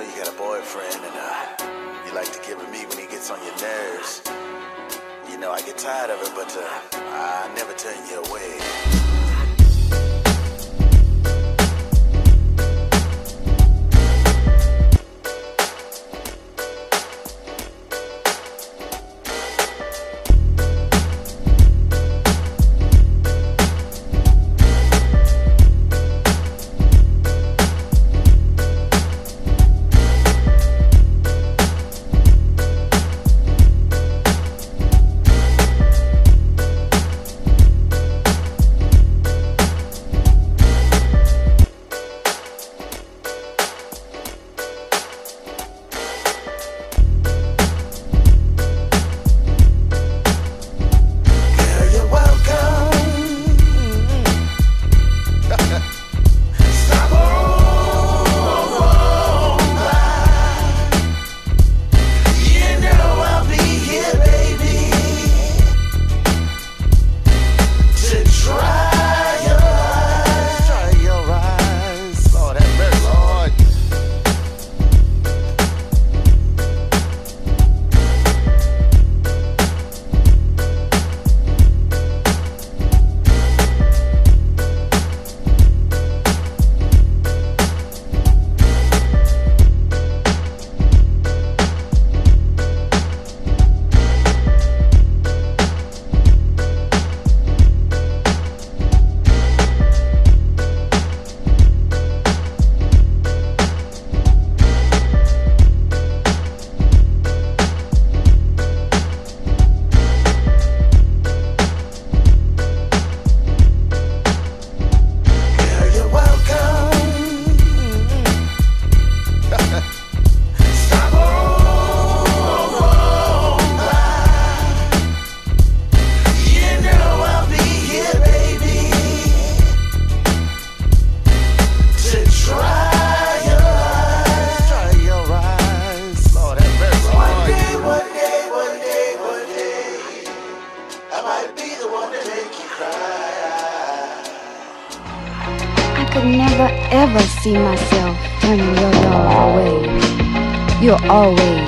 know you got a boyfriend and uh, you like to give him me when he gets on your nerves. You know, I get tired of it, but uh, I never turn you away. always.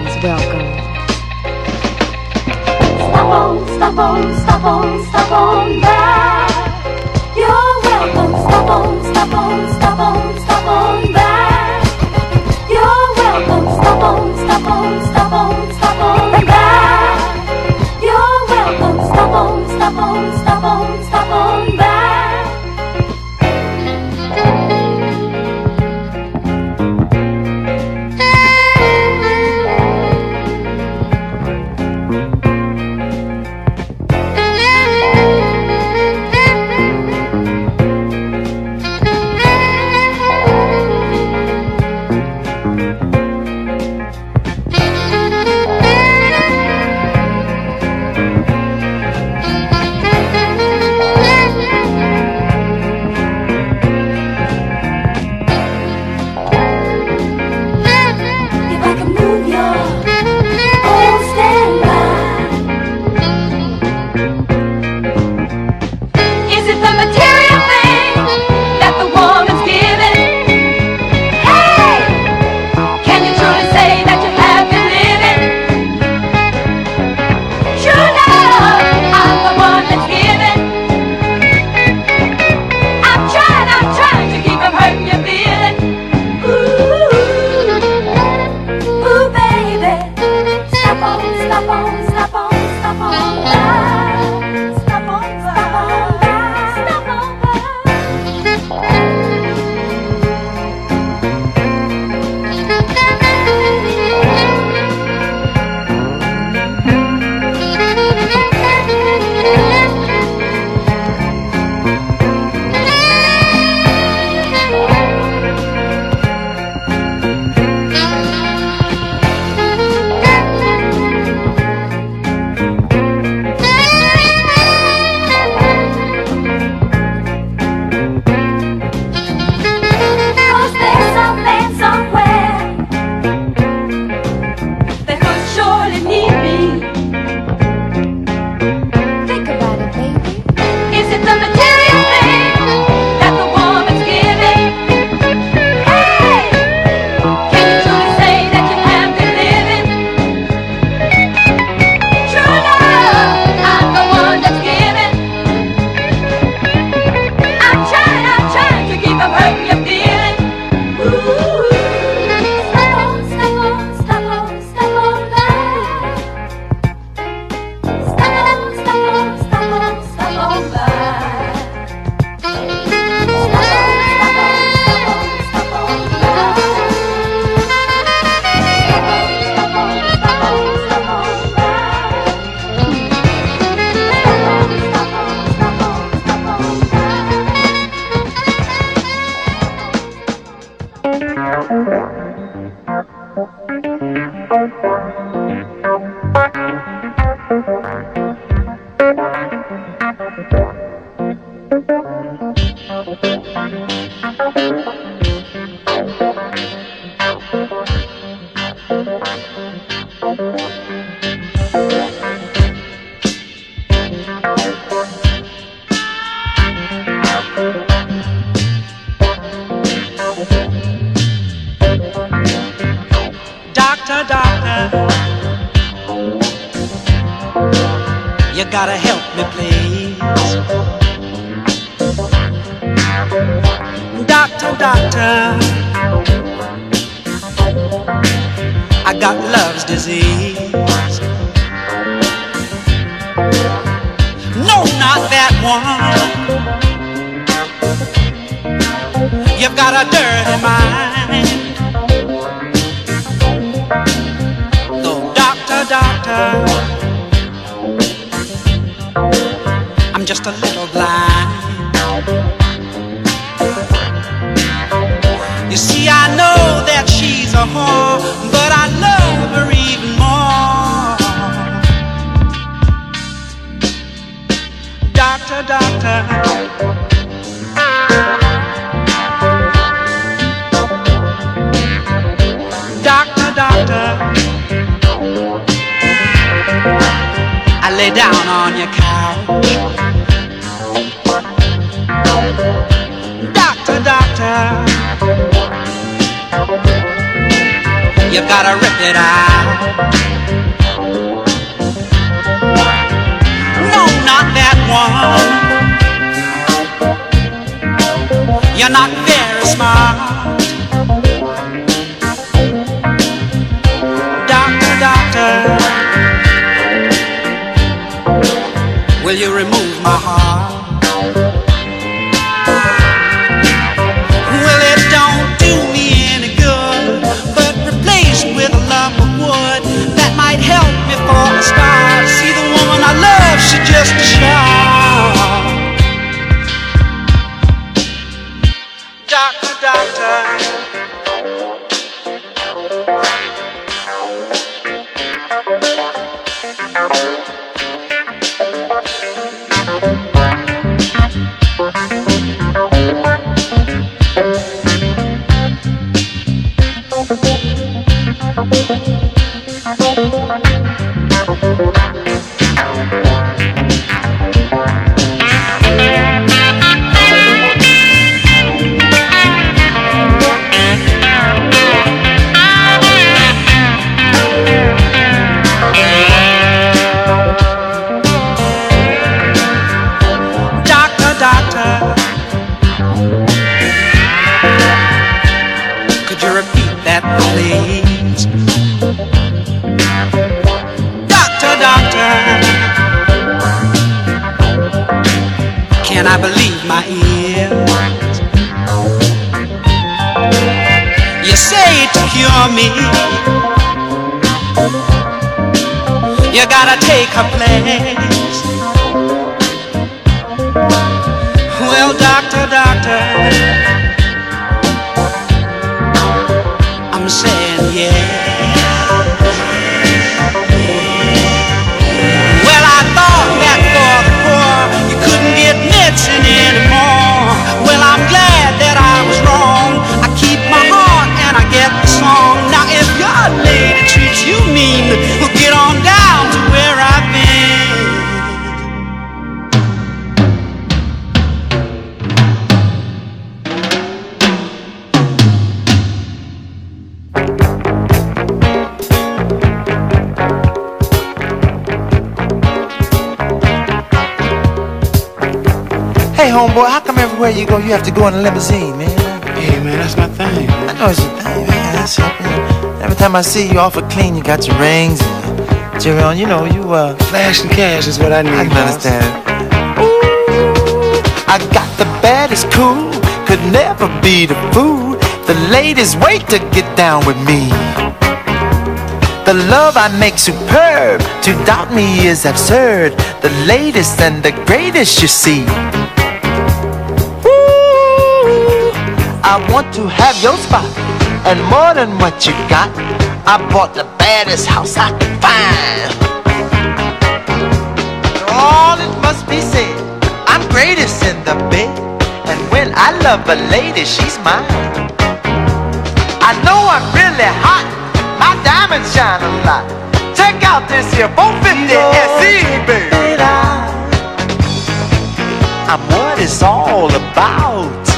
Just a little blind. You see, I know that she's a whore, but I love her even more. Doctor, doctor. Lay down on your couch. You've gotta rip it out. No, not that one. You're not very smart. Doctor, doctor, will you remove my heart? You have to go in a limousine, man? Hey, man, that's my thing. Man. I know it's your thing, man. That's it, man. Every time I see you awful clean, you got your rings and jewelry on. You know, you, uh... Flash and cash is what I need, I can understand. Ooh, I got the baddest cool, could never be the fool. The ladies wait to get down with me. The love I make superb, to doubt me is absurd. The latest and the greatest you see. I want to have your spot and more than what you got. I bought the baddest house I could find. All it must be said, I'm greatest in the bed. And when I love a lady, she's mine. I know I'm really hot, my diamonds shine a lot. Check out this here 450 SE, baby. I'm what it's all about.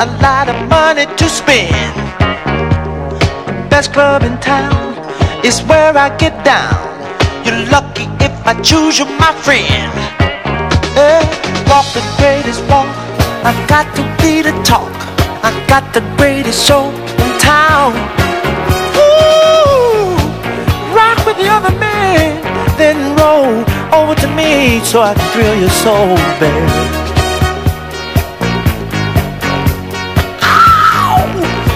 A lot of money to spend. Best club in town is where I get down. You're lucky if I choose you, my friend. Hey, walk the greatest walk. I got to be the talk. I got the greatest show in town. Ooh, rock with the other man, then roll over to me so I can thrill your soul, baby.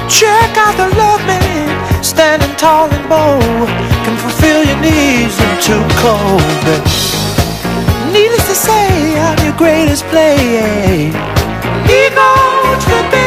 Check out the love man, standing tall and bold, can fulfill your needs in too cold, baby. Needless to say, I'm your greatest play. Ego tripping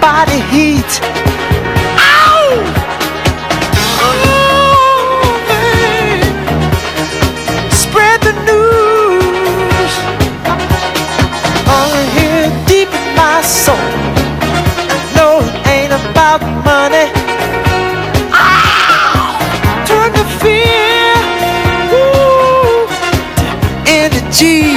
body heat. Ow! Oh. Spread the news. I'm deep in my soul. No, it ain't about money. Turn the fear energy.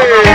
Hey!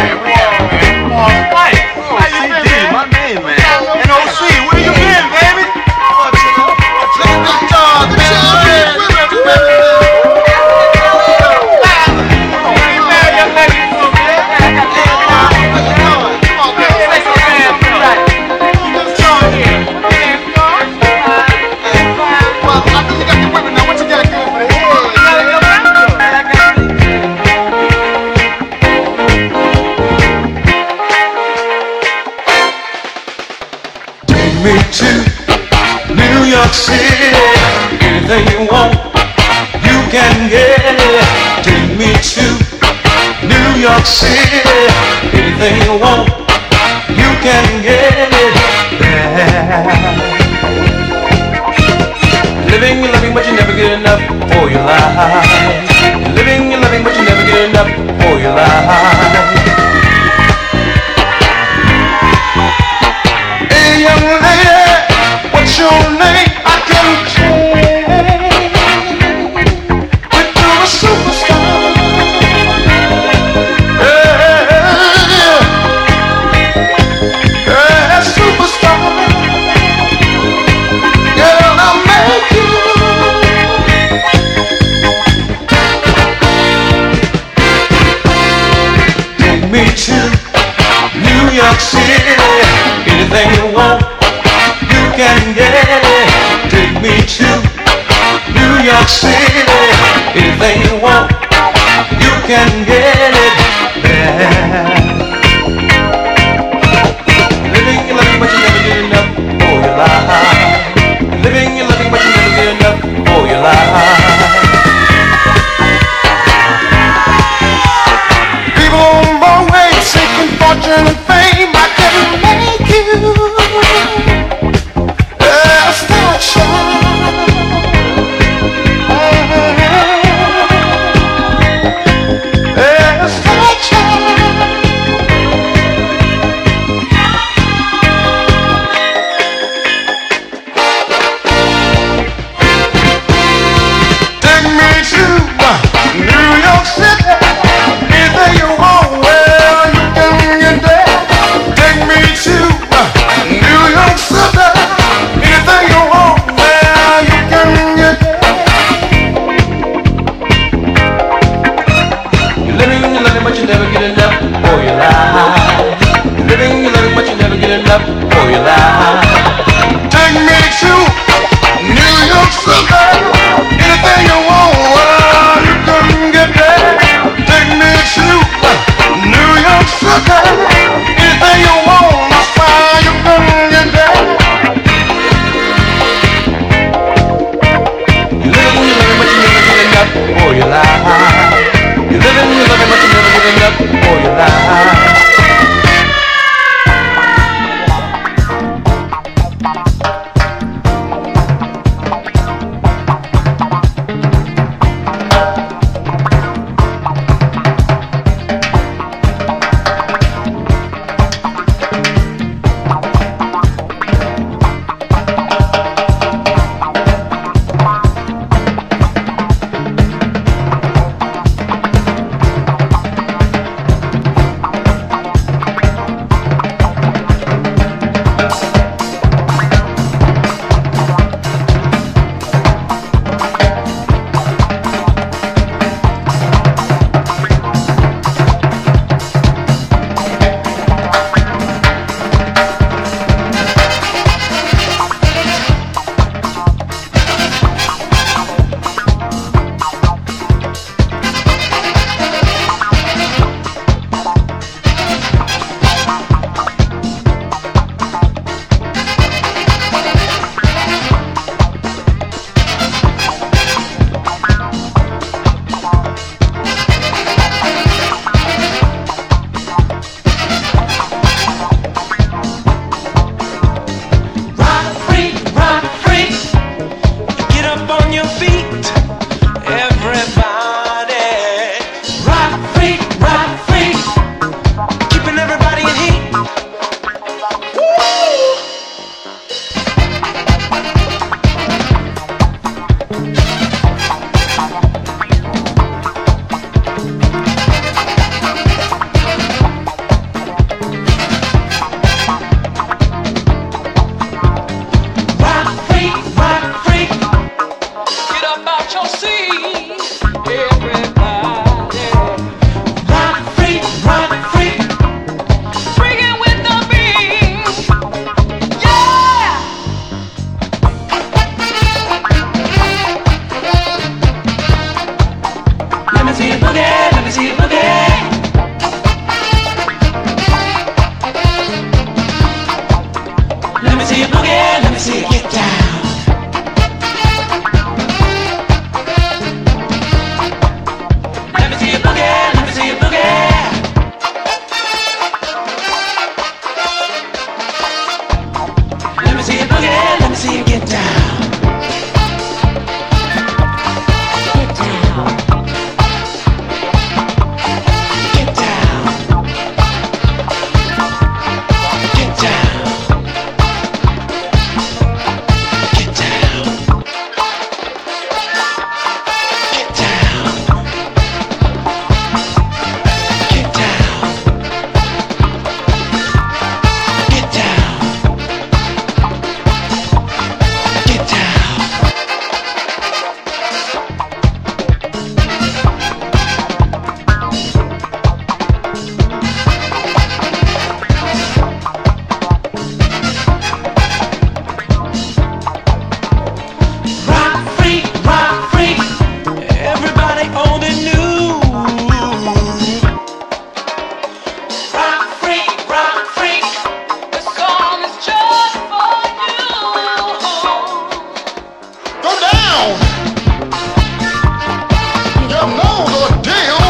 Oh, the day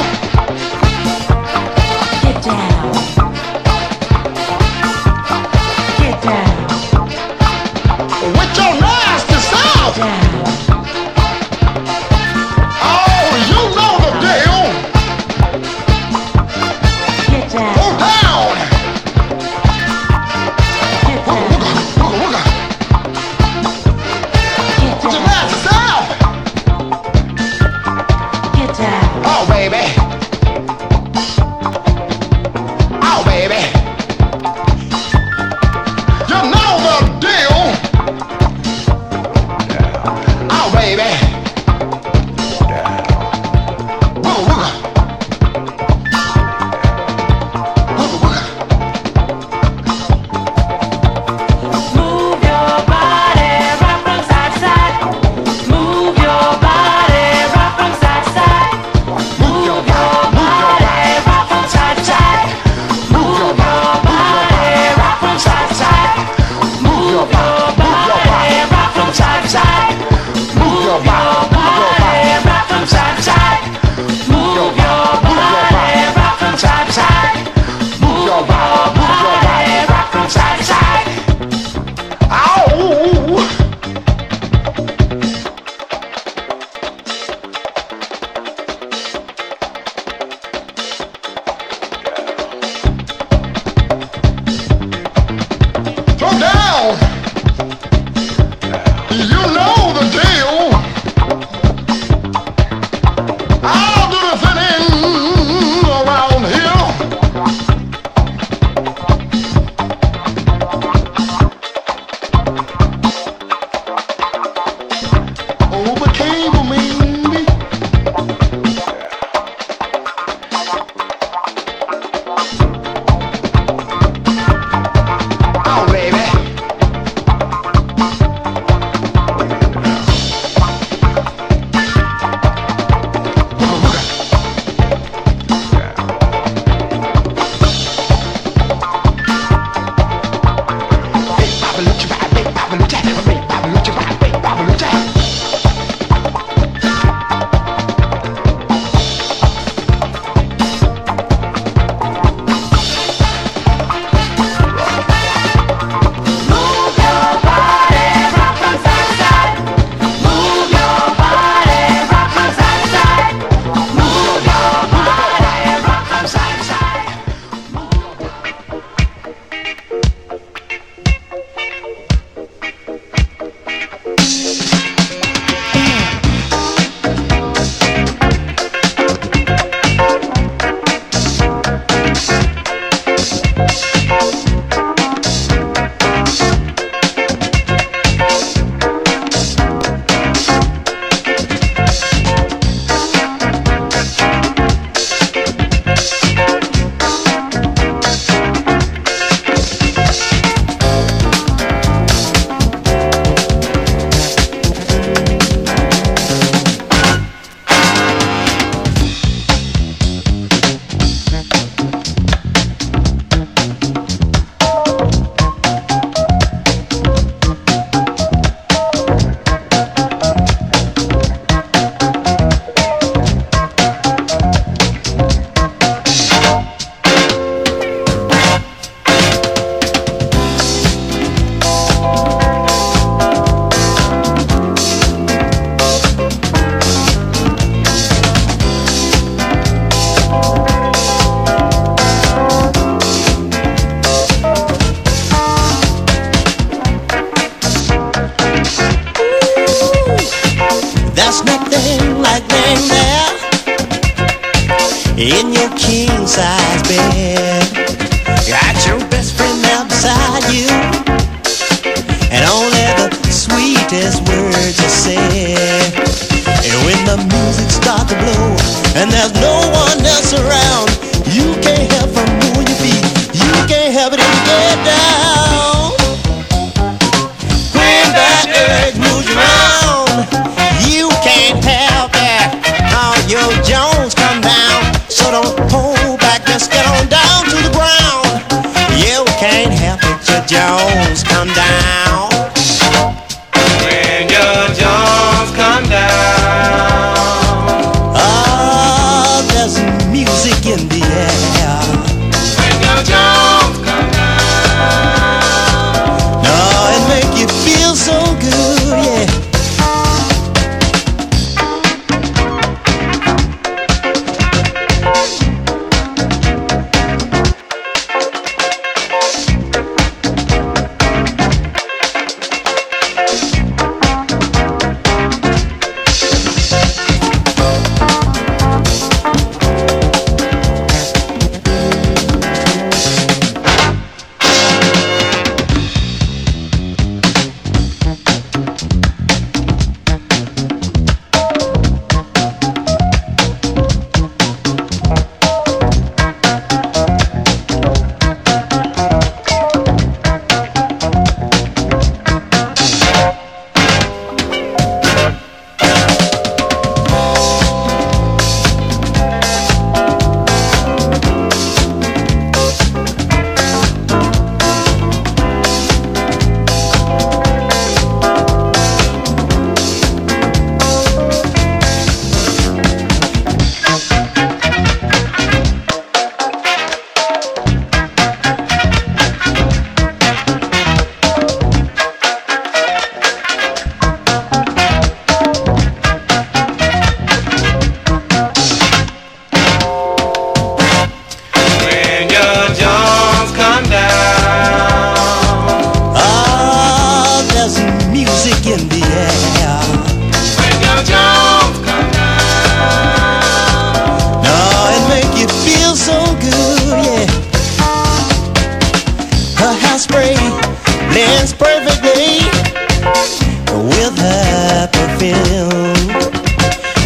filled.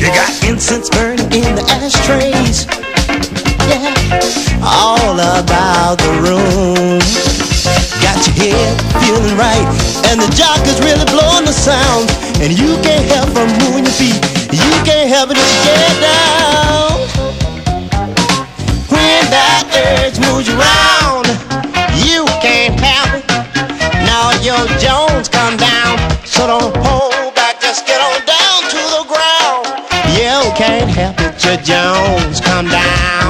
You got incense burning in the ashtrays. Yeah, all about the room. Got your head feeling right, and the jock is really blowing the sound. And you Help Mr. Jones come down.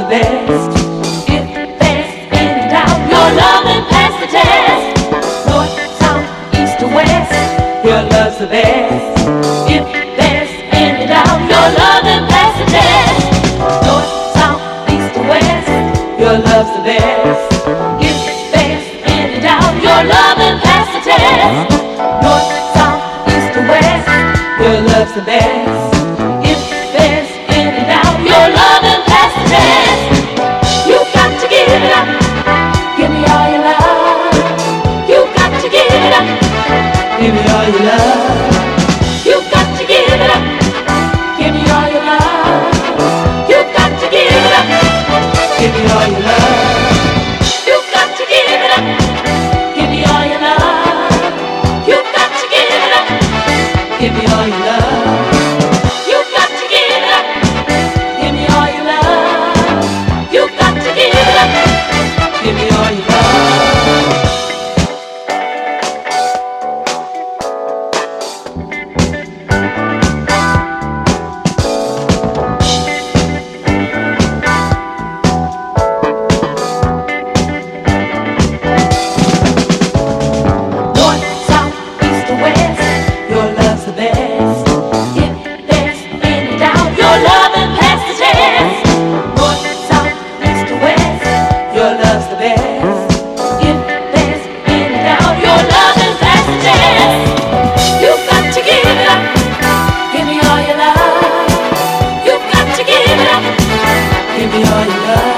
the best. If there's any doubt, your love will pass the test. North, south, east, or west, your love's the best. baby, all you.